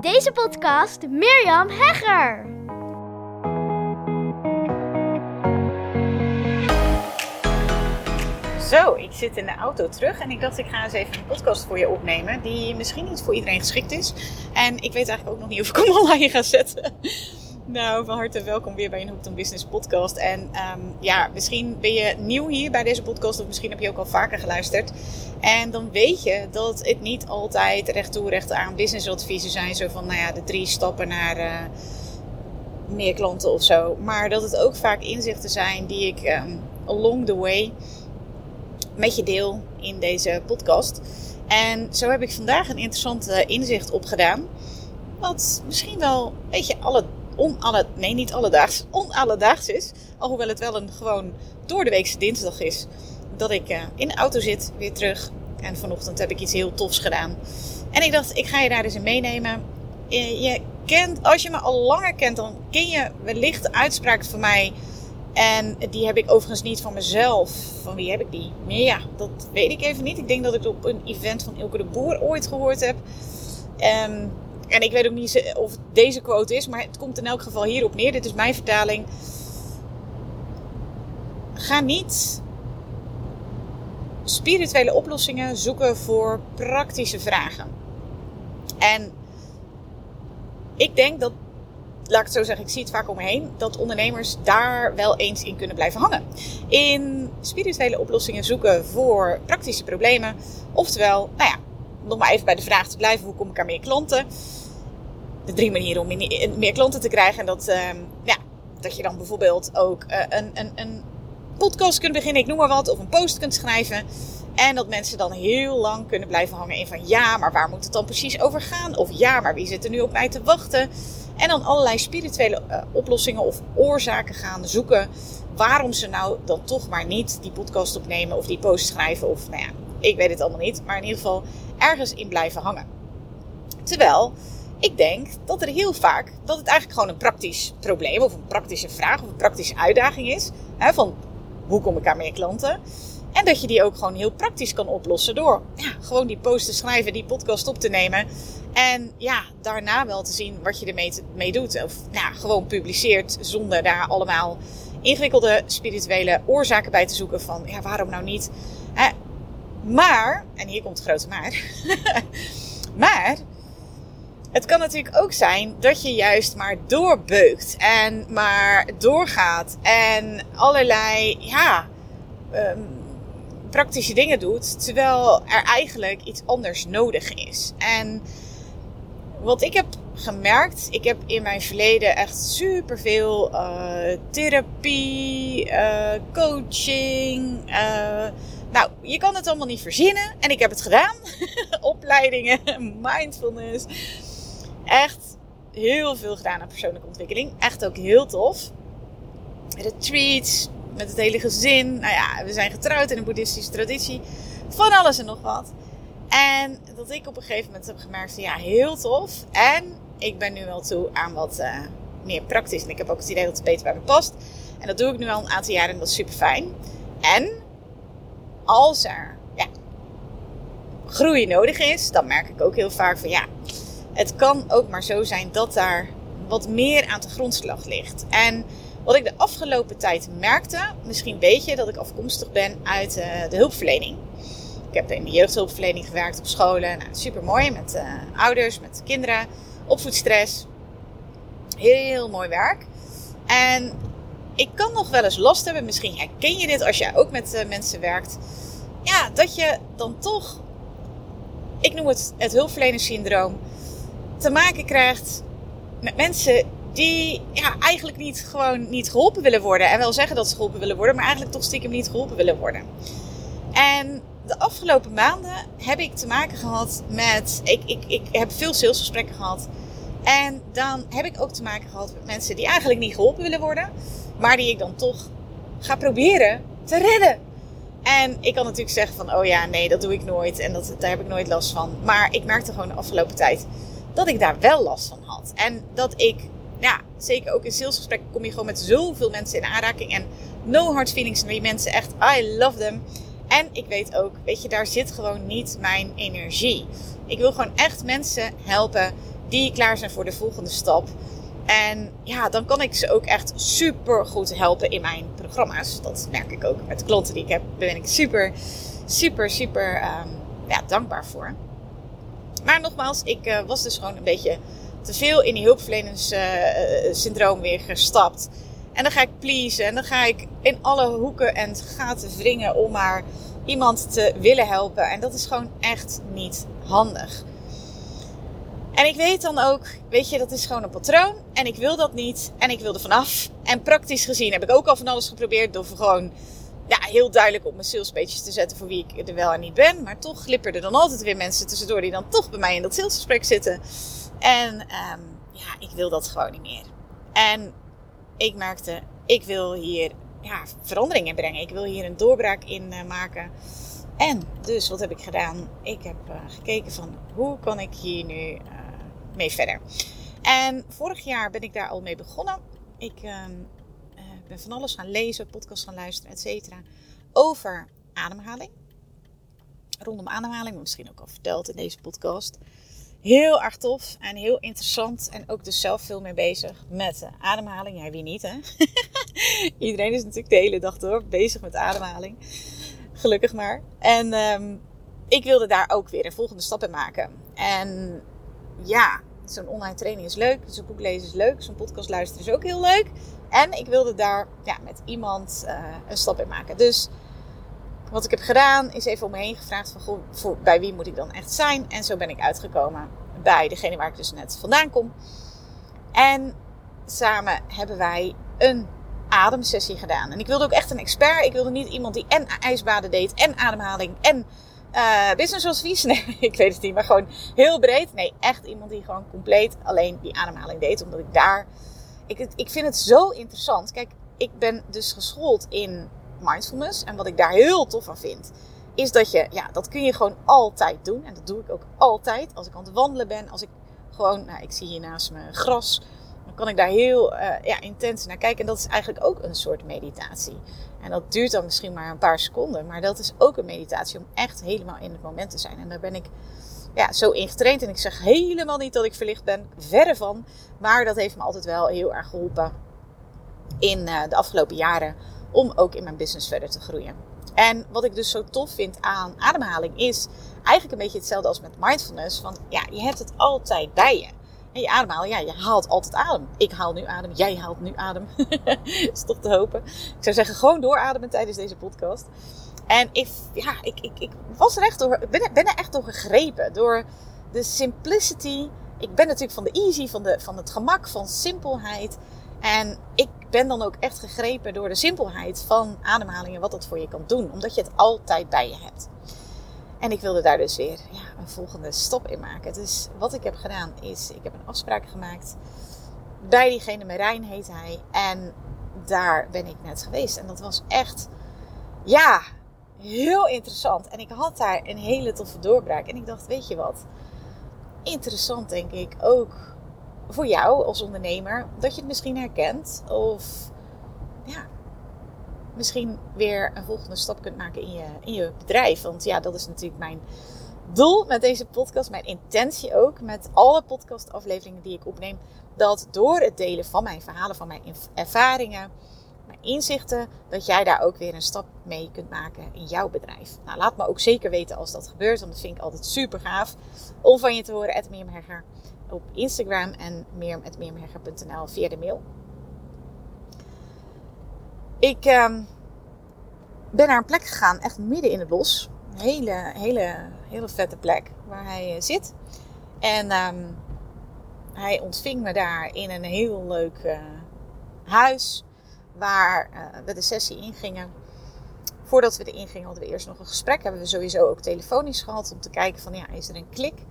Deze podcast Mirjam Hegger. Zo, ik zit in de auto terug en ik dacht ik ga eens even een podcast voor je opnemen die misschien niet voor iedereen geschikt is. En ik weet eigenlijk ook nog niet of ik hem online ga zetten. Nou, van harte welkom weer bij een Hooked on Business podcast. En um, ja, misschien ben je nieuw hier bij deze podcast of misschien heb je ook al vaker geluisterd. En dan weet je dat het niet altijd recht toe recht aan businessadviezen zijn. Zo van, nou ja, de drie stappen naar uh, meer klanten of zo. Maar dat het ook vaak inzichten zijn die ik um, along the way met je deel in deze podcast. En zo heb ik vandaag een interessant inzicht opgedaan. Wat misschien wel, weet je, alle nee niet alledaags, onalledaags is. Alhoewel het wel een gewoon door de weekse dinsdag is. Dat ik uh, in de auto zit, weer terug. En vanochtend heb ik iets heel tofs gedaan. En ik dacht, ik ga je daar eens in meenemen. Je, kent, als je me al langer kent, dan ken je wellicht de uitspraak van mij. En die heb ik overigens niet van mezelf. Van wie heb ik die? Ja, dat weet ik even niet. Ik denk dat ik het op een event van Ilke de Boer ooit gehoord heb. Um, en ik weet ook niet of deze quote is, maar het komt in elk geval hierop neer. Dit is mijn vertaling. Ga niet spirituele oplossingen zoeken voor praktische vragen. En ik denk dat, laat ik het zo zeggen, ik zie het vaak om me heen, dat ondernemers daar wel eens in kunnen blijven hangen. In spirituele oplossingen zoeken voor praktische problemen. Oftewel, nou ja, nog maar even bij de vraag te blijven: hoe kom ik aan meer klanten? De drie manieren om meer klanten te krijgen. En dat, uh, ja, dat je dan bijvoorbeeld ook uh, een, een, een podcast kunt beginnen, ik noem maar wat, of een post kunt schrijven. En dat mensen dan heel lang kunnen blijven hangen in van ja, maar waar moet het dan precies over gaan? Of ja, maar wie zit er nu op mij te wachten? En dan allerlei spirituele uh, oplossingen of oorzaken gaan zoeken. Waarom ze nou dan toch maar niet die podcast opnemen of die post schrijven. Of nou ja, ik weet het allemaal niet. Maar in ieder geval ergens in blijven hangen. Terwijl ik denk dat er heel vaak, dat het eigenlijk gewoon een praktisch probleem of een praktische vraag of een praktische uitdaging is. Hè, van hoe kom ik aan meer klanten? En dat je die ook gewoon heel praktisch kan oplossen door ja, gewoon die post te schrijven, die podcast op te nemen. En ja, daarna wel te zien wat je ermee mee doet. Of ja, gewoon publiceert zonder daar allemaal ingewikkelde spirituele oorzaken bij te zoeken van ja, waarom nou niet? Maar, en hier komt het grote maar. maar, het kan natuurlijk ook zijn dat je juist maar doorbeukt en maar doorgaat en allerlei, ja, um, praktische dingen doet, terwijl er eigenlijk iets anders nodig is. En wat ik heb gemerkt, ik heb in mijn verleden echt superveel uh, therapie, uh, coaching, uh, nou, je kan het allemaal niet verzinnen. En ik heb het gedaan. Opleidingen, mindfulness. Echt heel veel gedaan aan persoonlijke ontwikkeling. Echt ook heel tof. Retreats met het hele gezin. Nou ja, we zijn getrouwd in een boeddhistische traditie. Van alles en nog wat. En dat ik op een gegeven moment heb gemerkt van ja, heel tof. En ik ben nu wel toe aan wat uh, meer praktisch. En ik heb ook het idee dat het beter bij me past. En dat doe ik nu al een aantal jaren en dat is super fijn. En als er ja, groei nodig is, dan merk ik ook heel vaak van ja, het kan ook maar zo zijn dat daar wat meer aan de grondslag ligt. En wat ik de afgelopen tijd merkte, misschien weet je dat ik afkomstig ben uit uh, de hulpverlening. Ik heb in de jeugdhulpverlening gewerkt op scholen. Nou, super mooi met uh, ouders, met kinderen, opvoedstress. Heel mooi werk. En ik kan nog wel eens last hebben, misschien herken je dit als jij ook met uh, mensen werkt. Ja, dat je dan toch, ik noem het het hulpverlenerssyndroom, te maken krijgt met mensen die ja, eigenlijk niet gewoon niet geholpen willen worden. En wel zeggen dat ze geholpen willen worden, maar eigenlijk toch stiekem niet geholpen willen worden. En de afgelopen maanden heb ik te maken gehad met. Ik, ik, ik heb veel salesgesprekken gehad. En dan heb ik ook te maken gehad met mensen die eigenlijk niet geholpen willen worden. Maar die ik dan toch ga proberen te redden. En ik kan natuurlijk zeggen van, oh ja, nee, dat doe ik nooit. En dat, daar heb ik nooit last van. Maar ik merkte gewoon de afgelopen tijd dat ik daar wel last van had. En dat ik, ja, zeker ook in salesgesprekken kom je gewoon met zoveel mensen in aanraking. En no hard feelings van die mensen. Echt, I love them. En ik weet ook, weet je, daar zit gewoon niet mijn energie. Ik wil gewoon echt mensen helpen die klaar zijn voor de volgende stap. En ja, dan kan ik ze ook echt super goed helpen in mijn programma's. Dat merk ik ook met de klanten die ik heb. Daar ben ik super, super, super um, ja, dankbaar voor. Maar nogmaals, ik uh, was dus gewoon een beetje te veel in die hulpverlenerssyndroom weer gestapt. En dan ga ik pleasen en dan ga ik in alle hoeken en gaten wringen om maar iemand te willen helpen. En dat is gewoon echt niet handig. En ik weet dan ook, weet je, dat is gewoon een patroon. En ik wil dat niet. En ik wil er vanaf. En praktisch gezien heb ik ook al van alles geprobeerd. Door gewoon ja, heel duidelijk op mijn salespages te zetten voor wie ik er wel en niet ben. Maar toch glippen er dan altijd weer mensen tussendoor die dan toch bij mij in dat salesgesprek zitten. En um, ja, ik wil dat gewoon niet meer. En ik merkte, ik wil hier ja, verandering in brengen. Ik wil hier een doorbraak in uh, maken. En dus wat heb ik gedaan? Ik heb uh, gekeken van hoe kan ik hier nu uh, mee verder. En vorig jaar ben ik daar al mee begonnen. Ik uh, ben van alles gaan lezen, podcast gaan luisteren, et cetera. Over ademhaling. Rondom ademhaling, misschien ook al verteld in deze podcast. Heel erg tof en heel interessant. En ook dus zelf veel mee bezig met de ademhaling. Ja, wie niet hè? Iedereen is natuurlijk de hele dag door bezig met ademhaling. Gelukkig maar. En um, ik wilde daar ook weer een volgende stap in maken. En ja, zo'n online training is leuk. Zo'n boek lezen is leuk. Zo'n podcast luisteren is ook heel leuk. En ik wilde daar ja, met iemand uh, een stap in maken. Dus wat ik heb gedaan is even om me heen gevraagd van goh, voor, bij wie moet ik dan echt zijn. En zo ben ik uitgekomen bij degene waar ik dus net vandaan kom. En samen hebben wij een ademsessie gedaan. En ik wilde ook echt een expert. Ik wilde niet iemand die en ijsbaden deed en ademhaling en uh, business advies. Nee, ik weet het niet, maar gewoon heel breed. Nee, echt iemand die gewoon compleet alleen die ademhaling deed. Omdat ik daar. Ik, ik vind het zo interessant. Kijk, ik ben dus geschoold in mindfulness. En wat ik daar heel tof van vind, is dat je, ja, dat kun je gewoon altijd doen. En dat doe ik ook altijd. Als ik aan het wandelen ben, als ik gewoon, nou, ik zie hier naast me gras. Kan ik daar heel uh, ja, intens naar kijken. En dat is eigenlijk ook een soort meditatie. En dat duurt dan misschien maar een paar seconden. Maar dat is ook een meditatie om echt helemaal in het moment te zijn. En daar ben ik ja, zo in getraind. En ik zeg helemaal niet dat ik verlicht ben. Verre van. Maar dat heeft me altijd wel heel erg geholpen in uh, de afgelopen jaren om ook in mijn business verder te groeien. En wat ik dus zo tof vind aan ademhaling is eigenlijk een beetje hetzelfde als met mindfulness. Van ja, je hebt het altijd bij je. En je ademhalen, ja, je haalt altijd adem. Ik haal nu adem, jij haalt nu adem. is toch te hopen. Ik zou zeggen, gewoon doorademen tijdens deze podcast. En ik, ja, ik, ik, ik was er echt door, ben, ben er echt door gegrepen. Door de simplicity. Ik ben natuurlijk van de easy, van, de, van het gemak, van simpelheid. En ik ben dan ook echt gegrepen door de simpelheid van ademhaling en wat dat voor je kan doen. Omdat je het altijd bij je hebt. En ik wilde daar dus weer ja, een volgende stap in maken. Dus wat ik heb gedaan is, ik heb een afspraak gemaakt bij diegene, Marijn heet hij. En daar ben ik net geweest. En dat was echt, ja, heel interessant. En ik had daar een hele toffe doorbraak. En ik dacht, weet je wat? Interessant denk ik ook voor jou als ondernemer dat je het misschien herkent. Of ja, misschien weer een volgende stap kunt maken in je, in je bedrijf. Want ja, dat is natuurlijk mijn doel met deze podcast. Mijn intentie ook met alle podcastafleveringen die ik opneem. Dat door het delen van mijn verhalen, van mijn ervaringen, mijn inzichten, dat jij daar ook weer een stap mee kunt maken in jouw bedrijf. Nou, laat me ook zeker weten als dat gebeurt, want dat vind ik altijd super gaaf om van je te horen. Hegger op Instagram en meer.meermerger.nl via de mail. Ik um, ben naar een plek gegaan, echt midden in het bos. Een hele, hele, hele vette plek waar hij uh, zit. En um, hij ontving me daar in een heel leuk uh, huis waar uh, we de sessie ingingen. Voordat we erin gingen hadden we eerst nog een gesprek. Hebben we sowieso ook telefonisch gehad om te kijken van ja, is er een klik?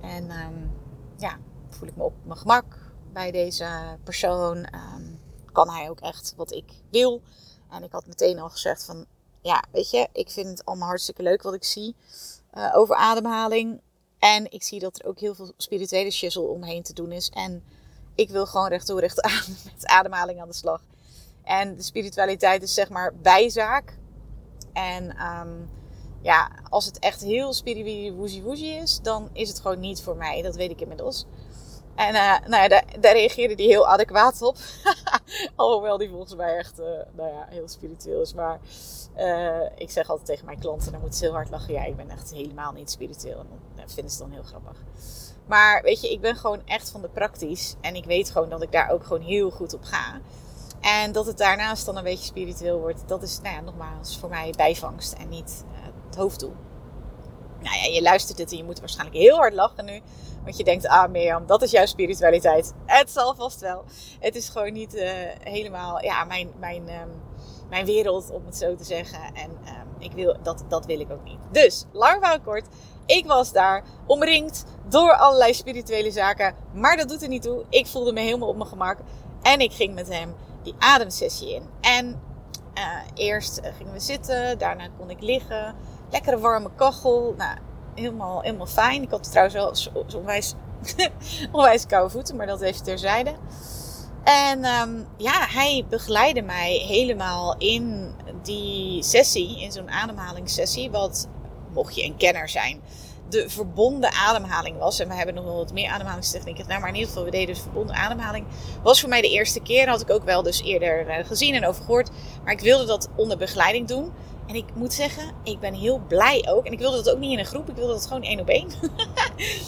En um, ja, voel ik me op mijn gemak bij deze persoon? Um, kan hij ook echt wat ik wil? En ik had meteen al gezegd van, ja, weet je, ik vind het allemaal hartstikke leuk wat ik zie uh, over ademhaling. En ik zie dat er ook heel veel spirituele shizzle omheen te doen is. En ik wil gewoon recht toe recht aan met ademhaling aan de slag. En de spiritualiteit is zeg maar bijzaak. En um, ja, als het echt heel spiritueel woezie woezie is, dan is het gewoon niet voor mij. Dat weet ik inmiddels. En uh, nou ja, daar, daar, reageerde hij heel adequaat op. Alhoewel die volgens mij echt uh, nou ja, heel spiritueel is. Maar uh, ik zeg altijd tegen mijn klanten, dan moeten ze heel hard lachen. Ja, ik ben echt helemaal niet spiritueel. En dat vinden ze dan heel grappig. Maar weet je, ik ben gewoon echt van de praktisch. En ik weet gewoon dat ik daar ook gewoon heel goed op ga. En dat het daarnaast dan een beetje spiritueel wordt, dat is nou ja, nogmaals voor mij bijvangst en niet het hoofddoel. Nou ja, je luistert dit en je moet waarschijnlijk heel hard lachen nu. Want je denkt, ah Mirjam, dat is jouw spiritualiteit. Het zal vast wel. Het is gewoon niet uh, helemaal ja, mijn, mijn, um, mijn wereld, om het zo te zeggen. En um, ik wil, dat, dat wil ik ook niet. Dus, lang verhaal kort. Ik was daar omringd door allerlei spirituele zaken. Maar dat doet er niet toe. Ik voelde me helemaal op mijn gemak. En ik ging met hem die ademsessie in. En uh, eerst gingen we zitten. Daarna kon ik liggen. Lekkere warme kachel. Nou, helemaal, helemaal fijn. Ik had trouwens wel zo, onwijs, onwijs koude voeten, maar dat even terzijde. En um, ja, hij begeleidde mij helemaal in die sessie, in zo'n ademhalingssessie. Wat, mocht je een kenner zijn, de verbonden ademhaling was. En we hebben nog wel wat meer ademhalingstechnieken gedaan. Maar in ieder geval, we deden dus verbonden ademhaling. Was voor mij de eerste keer. Had ik ook wel dus eerder eh, gezien en over gehoord. Maar ik wilde dat onder begeleiding doen. En ik moet zeggen, ik ben heel blij ook. En ik wilde dat ook niet in een groep. Ik wilde dat gewoon één op één.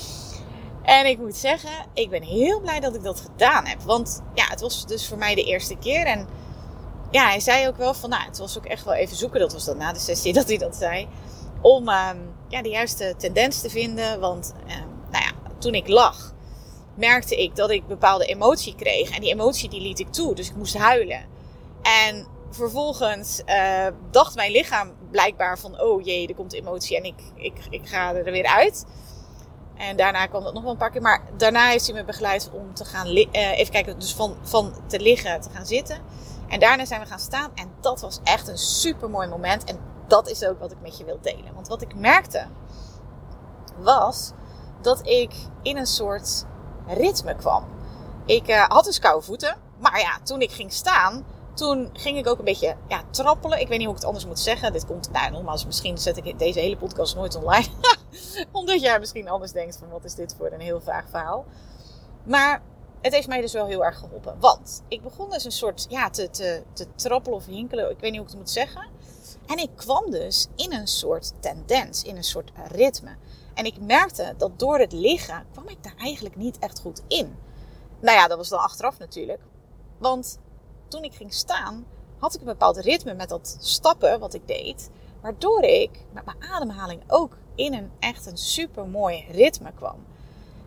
en ik moet zeggen, ik ben heel blij dat ik dat gedaan heb. Want ja, het was dus voor mij de eerste keer. En ja, hij zei ook wel van, nou, het was ook echt wel even zoeken. Dat was dan na de sessie dat hij dat zei. Om um, ja, de juiste tendens te vinden. Want um, nou ja, toen ik lag, merkte ik dat ik bepaalde emotie kreeg. En die emotie die liet ik toe. Dus ik moest huilen. En vervolgens uh, dacht mijn lichaam blijkbaar van, oh jee, er komt emotie en ik, ik, ik ga er weer uit. En daarna kwam dat nog wel een paar keer. Maar daarna heeft hij me begeleid om te gaan, uh, even kijken, dus van, van te liggen te gaan zitten. En daarna zijn we gaan staan. En dat was echt een super mooi moment. En dat is ook wat ik met je wil delen. Want wat ik merkte was dat ik in een soort ritme kwam. Ik uh, had dus koude voeten. Maar ja, toen ik ging staan, toen ging ik ook een beetje ja, trappelen. Ik weet niet hoe ik het anders moet zeggen. Dit komt, nou nogmaals, misschien zet ik deze hele podcast nooit online. Omdat jij misschien anders denkt van wat is dit voor een heel vaag verhaal. Maar het heeft mij dus wel heel erg geholpen. Want ik begon dus een soort ja, te, te, te trappelen of hinkelen. Ik weet niet hoe ik het moet zeggen. En ik kwam dus in een soort tendens, in een soort ritme. En ik merkte dat door het liggen kwam ik daar eigenlijk niet echt goed in. Nou ja, dat was dan achteraf natuurlijk. Want toen ik ging staan, had ik een bepaald ritme met dat stappen wat ik deed. Waardoor ik met mijn ademhaling ook in een echt een super mooi ritme kwam.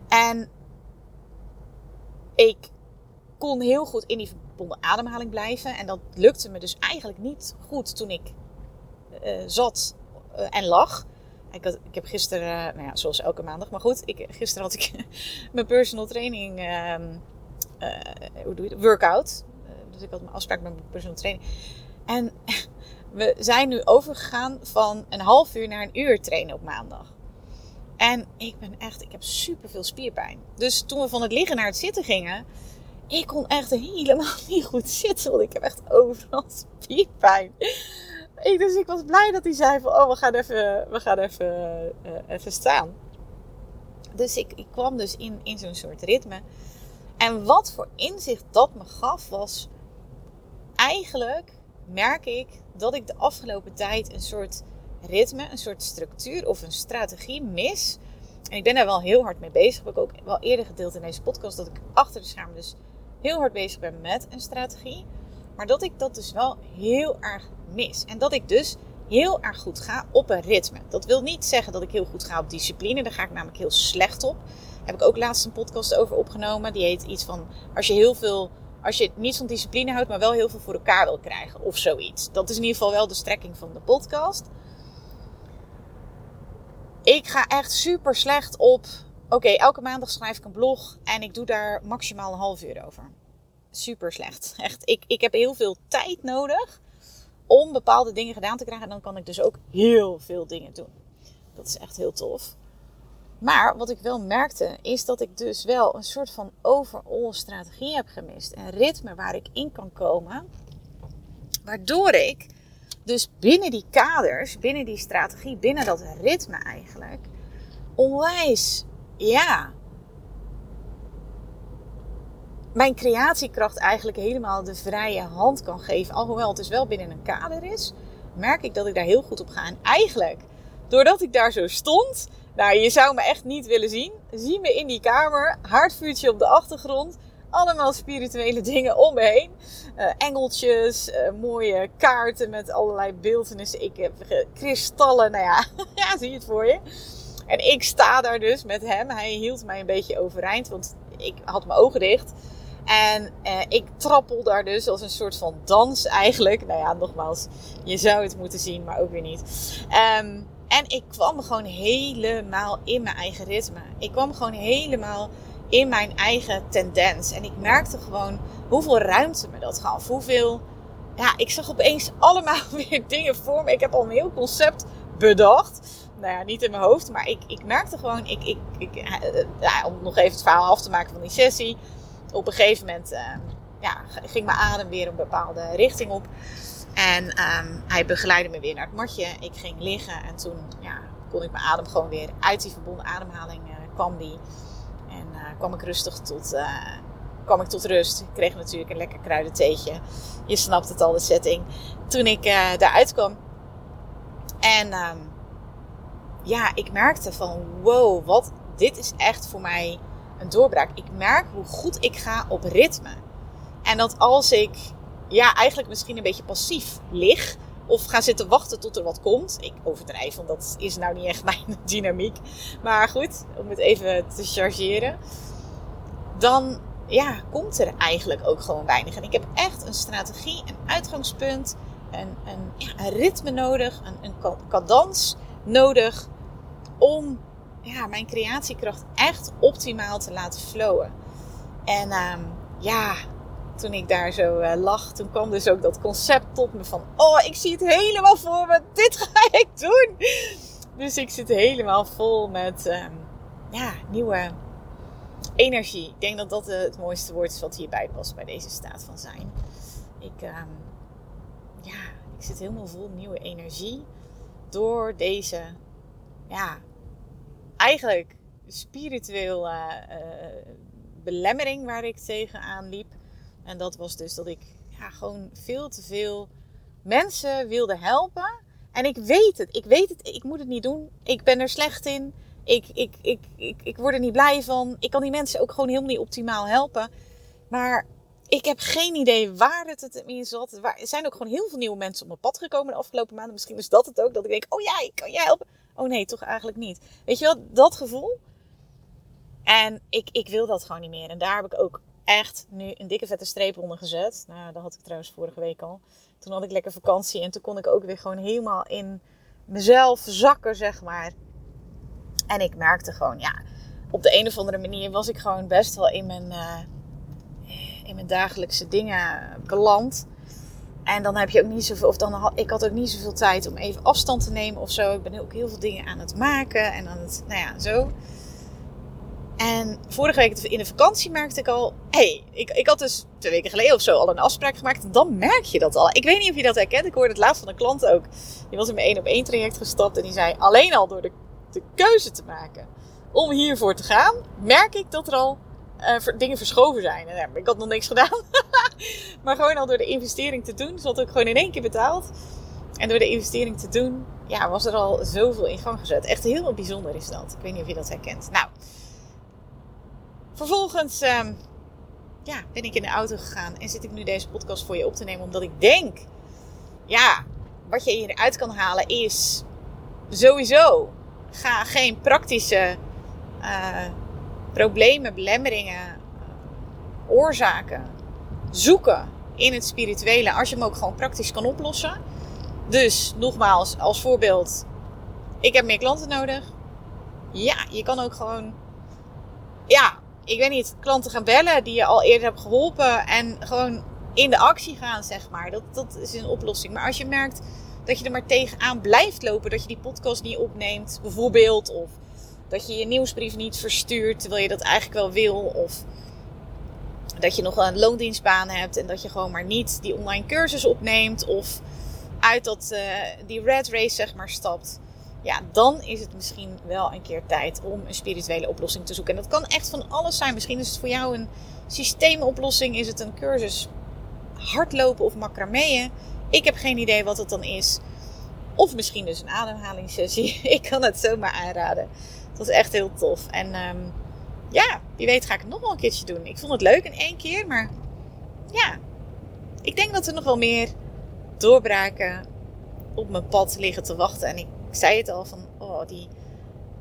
En ik kon heel goed in die verbonden ademhaling blijven. En dat lukte me dus eigenlijk niet goed toen ik uh, zat uh, en lag. Ik, ik heb gisteren, uh, nou ja, zoals elke maandag, maar goed, ik, gisteren had ik mijn personal training, ehm, hoe doe je het, workout. Dus ik had mijn afspraak met mijn personal training. En we zijn nu overgegaan van een half uur naar een uur trainen op maandag. En ik ben echt, ik heb super veel spierpijn. Dus toen we van het liggen naar het zitten gingen, ik kon echt helemaal niet goed zitten. Want ik heb echt overal spierpijn. Ik, dus ik was blij dat hij zei van, oh, we gaan even, we gaan even, uh, even staan. Dus ik, ik kwam dus in, in zo'n soort ritme. En wat voor inzicht dat me gaf was eigenlijk merk ik dat ik de afgelopen tijd een soort ritme, een soort structuur of een strategie mis. En ik ben daar wel heel hard mee bezig. Heb ik ook wel eerder gedeeld in deze podcast dat ik achter de schermen dus heel hard bezig ben met een strategie. Maar dat ik dat dus wel heel erg mis. En dat ik dus heel erg goed ga op een ritme. Dat wil niet zeggen dat ik heel goed ga op discipline. Daar ga ik namelijk heel slecht op. Daar heb ik ook laatst een podcast over opgenomen. Die heet iets van als je heel veel als je niet van discipline houdt, maar wel heel veel voor elkaar wil krijgen of zoiets. Dat is in ieder geval wel de strekking van de podcast. Ik ga echt super slecht op. Oké, elke maandag schrijf ik een blog en ik doe daar maximaal een half uur over. Super slecht. Echt, ik, ik heb heel veel tijd nodig om bepaalde dingen gedaan te krijgen. En dan kan ik dus ook heel veel dingen doen. Dat is echt heel tof. Maar wat ik wel merkte, is dat ik dus wel een soort van overall strategie heb gemist. Een ritme waar ik in kan komen. Waardoor ik dus binnen die kaders, binnen die strategie, binnen dat ritme eigenlijk, onwijs, ja, mijn creatiekracht eigenlijk helemaal de vrije hand kan geven. Alhoewel het dus wel binnen een kader is, merk ik dat ik daar heel goed op ga. En eigenlijk, doordat ik daar zo stond, nou, je zou me echt niet willen zien. Zie me in die kamer, haardvuurtje op de achtergrond. Allemaal spirituele dingen om me heen. Uh, engeltjes, uh, mooie kaarten met allerlei beeldenissen. Ik heb kristallen, nou ja, ja, zie je het voor je. En ik sta daar dus met hem. Hij hield mij een beetje overeind, want ik had mijn ogen dicht. En eh, ik trappel daar dus als een soort van dans eigenlijk. Nou ja, nogmaals, je zou het moeten zien, maar ook weer niet. Um, en ik kwam gewoon helemaal in mijn eigen ritme. Ik kwam gewoon helemaal in mijn eigen tendens. En ik merkte gewoon hoeveel ruimte me dat gaf. Hoeveel. Ja, ik zag opeens allemaal weer dingen voor me. Ik heb al een heel concept bedacht. Nou ja, niet in mijn hoofd, maar ik, ik merkte gewoon. Ik, ik, ik, eh, ja, om nog even het verhaal af te maken van die sessie. Op een gegeven moment uh, ja, ging mijn adem weer een bepaalde richting op. En um, hij begeleidde me weer naar het matje. Ik ging liggen en toen ja, kon ik mijn adem gewoon weer uit die verbonden ademhaling uh, kwam die. En uh, kwam ik rustig tot, uh, kwam ik tot rust. Ik kreeg natuurlijk een lekker kruidentheetje. Je snapt het al, de setting. Toen ik daaruit kwam. En um, ja, ik merkte van wow, wat, dit is echt voor mij een doorbraak. Ik merk hoe goed ik ga op ritme. En dat als ik ja, eigenlijk misschien een beetje passief lig. Of ga zitten wachten tot er wat komt. Ik overdrijf, want dat is nou niet echt mijn dynamiek. Maar goed, om het even te chargeren. Dan ja, komt er eigenlijk ook gewoon weinig. En ik heb echt een strategie, een uitgangspunt, een, een, ritme nodig, een, een cadans nodig om ja, mijn creatiekracht echt optimaal te laten flowen. En um, ja, toen ik daar zo uh, lag, toen kwam dus ook dat concept tot me van: Oh, ik zie het helemaal voor me, dit ga ik doen. Dus ik zit helemaal vol met um, ja, nieuwe energie. Ik denk dat dat het mooiste woord is wat hierbij past bij deze staat van zijn. Ik, um, ja, ik zit helemaal vol nieuwe energie door deze, ja, eigenlijk spiritueel uh, belemmering waar ik tegenaan liep. En dat was dus dat ik ja, gewoon veel te veel mensen wilde helpen. En ik weet het, ik weet het, ik moet het niet doen. Ik ben er slecht in. Ik, ik, ik, ik, ik word er niet blij van. Ik kan die mensen ook gewoon helemaal niet optimaal helpen. Maar ik heb geen idee waar het in zat. Er zijn ook gewoon heel veel nieuwe mensen op mijn pad gekomen de afgelopen maanden. Misschien is dat het ook. Dat ik denk, oh ja, ik kan jij helpen. Oh nee, toch eigenlijk niet. Weet je wel, dat gevoel. En ik, ik wil dat gewoon niet meer. En daar heb ik ook echt nu een dikke vette streep onder gezet. Nou, dat had ik trouwens vorige week al. Toen had ik lekker vakantie en toen kon ik ook weer gewoon helemaal in mezelf zakken, zeg maar. En ik merkte gewoon, ja, op de een of andere manier was ik gewoon best wel in mijn, uh, in mijn dagelijkse dingen beland. En dan heb je ook niet zoveel, of dan had ik had ook niet zoveel tijd om even afstand te nemen of zo. Ik ben ook heel veel dingen aan het maken en aan het, nou ja, zo. En vorige week in de vakantie merkte ik al, hey, ik, ik had dus twee weken geleden of zo al een afspraak gemaakt. Dan merk je dat al. Ik weet niet of je dat herkent. Ik hoorde het laatst van een klant ook. Die was in mijn één op één traject gestapt en die zei, alleen al door de, de keuze te maken om hiervoor te gaan, merk ik dat er al uh, dingen verschoven zijn. En, ik had nog niks gedaan. maar gewoon al door de investering te doen, zat ook gewoon in één keer betaald. En door de investering te doen, ja, was er al zoveel in gang gezet. Echt heel bijzonder is dat. Ik weet niet of je dat herkent. Nou, Vervolgens um, ja, ben ik in de auto gegaan en zit ik nu deze podcast voor je op te nemen. Omdat ik denk, ja, wat je hieruit kan halen is sowieso. Ga geen praktische uh, problemen, belemmeringen, oorzaken zoeken in het spirituele. Als je hem ook gewoon praktisch kan oplossen. Dus nogmaals, als voorbeeld. Ik heb meer klanten nodig. Ja, je kan ook gewoon ja, ik weet niet, klanten gaan bellen die je al eerder hebt geholpen en gewoon in de actie gaan, zeg maar. Dat, dat is een oplossing. Maar als je merkt dat je er maar tegenaan blijft lopen, dat je die podcast niet opneemt, bijvoorbeeld, of dat je je nieuwsbrief niet verstuurt terwijl je dat eigenlijk wel wil, of dat je nog een loondienstbaan hebt en dat je gewoon maar niet die online cursus opneemt, of uit dat, uh, die red race, zeg maar, stapt. Ja, dan is het misschien wel een keer tijd om een spirituele oplossing te zoeken. En dat kan echt van alles zijn. Misschien is het voor jou een systeemoplossing, is het een cursus hardlopen of macrameën. Ik heb geen idee wat het dan is. Of misschien dus een ademhalingssessie. Ik kan het zomaar aanraden. Dat is echt heel tof. En ehm, ja, wie weet ga ik het nog wel een keertje doen. Ik vond het leuk in één keer, maar ja, ik denk dat er nog wel meer doorbraken op mijn pad liggen te wachten. En ik zei het al van, oh, die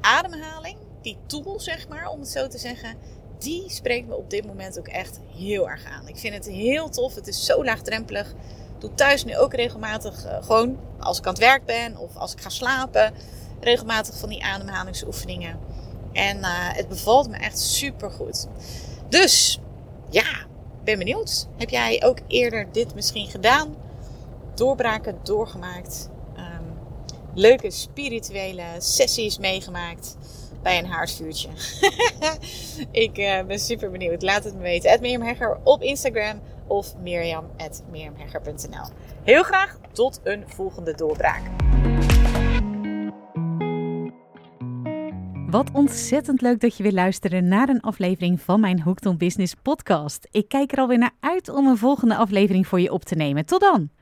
ademhaling, die tool zeg maar, om het zo te zeggen, die spreekt me op dit moment ook echt heel erg aan. Ik vind het heel tof. Het is zo laagdrempelig. Ik doe thuis nu ook regelmatig, uh, gewoon als ik aan het werk ben of als ik ga slapen, regelmatig van die ademhalingsoefeningen. En uh, het bevalt me echt super goed. Dus ja, ben benieuwd. Heb jij ook eerder dit misschien gedaan? Doorbraken doorgemaakt. Leuke spirituele sessies meegemaakt bij een haardvuurtje. ik uh, ben super benieuwd. Laat het me weten. At Mirjam op Instagram of mirjam.mirjamhegger.nl Heel graag tot een volgende doorbraak. Wat ontzettend leuk dat je weer luisteren naar een aflevering van mijn Hooked on Business podcast. Ik kijk er alweer naar uit om een volgende aflevering voor je op te nemen. Tot dan!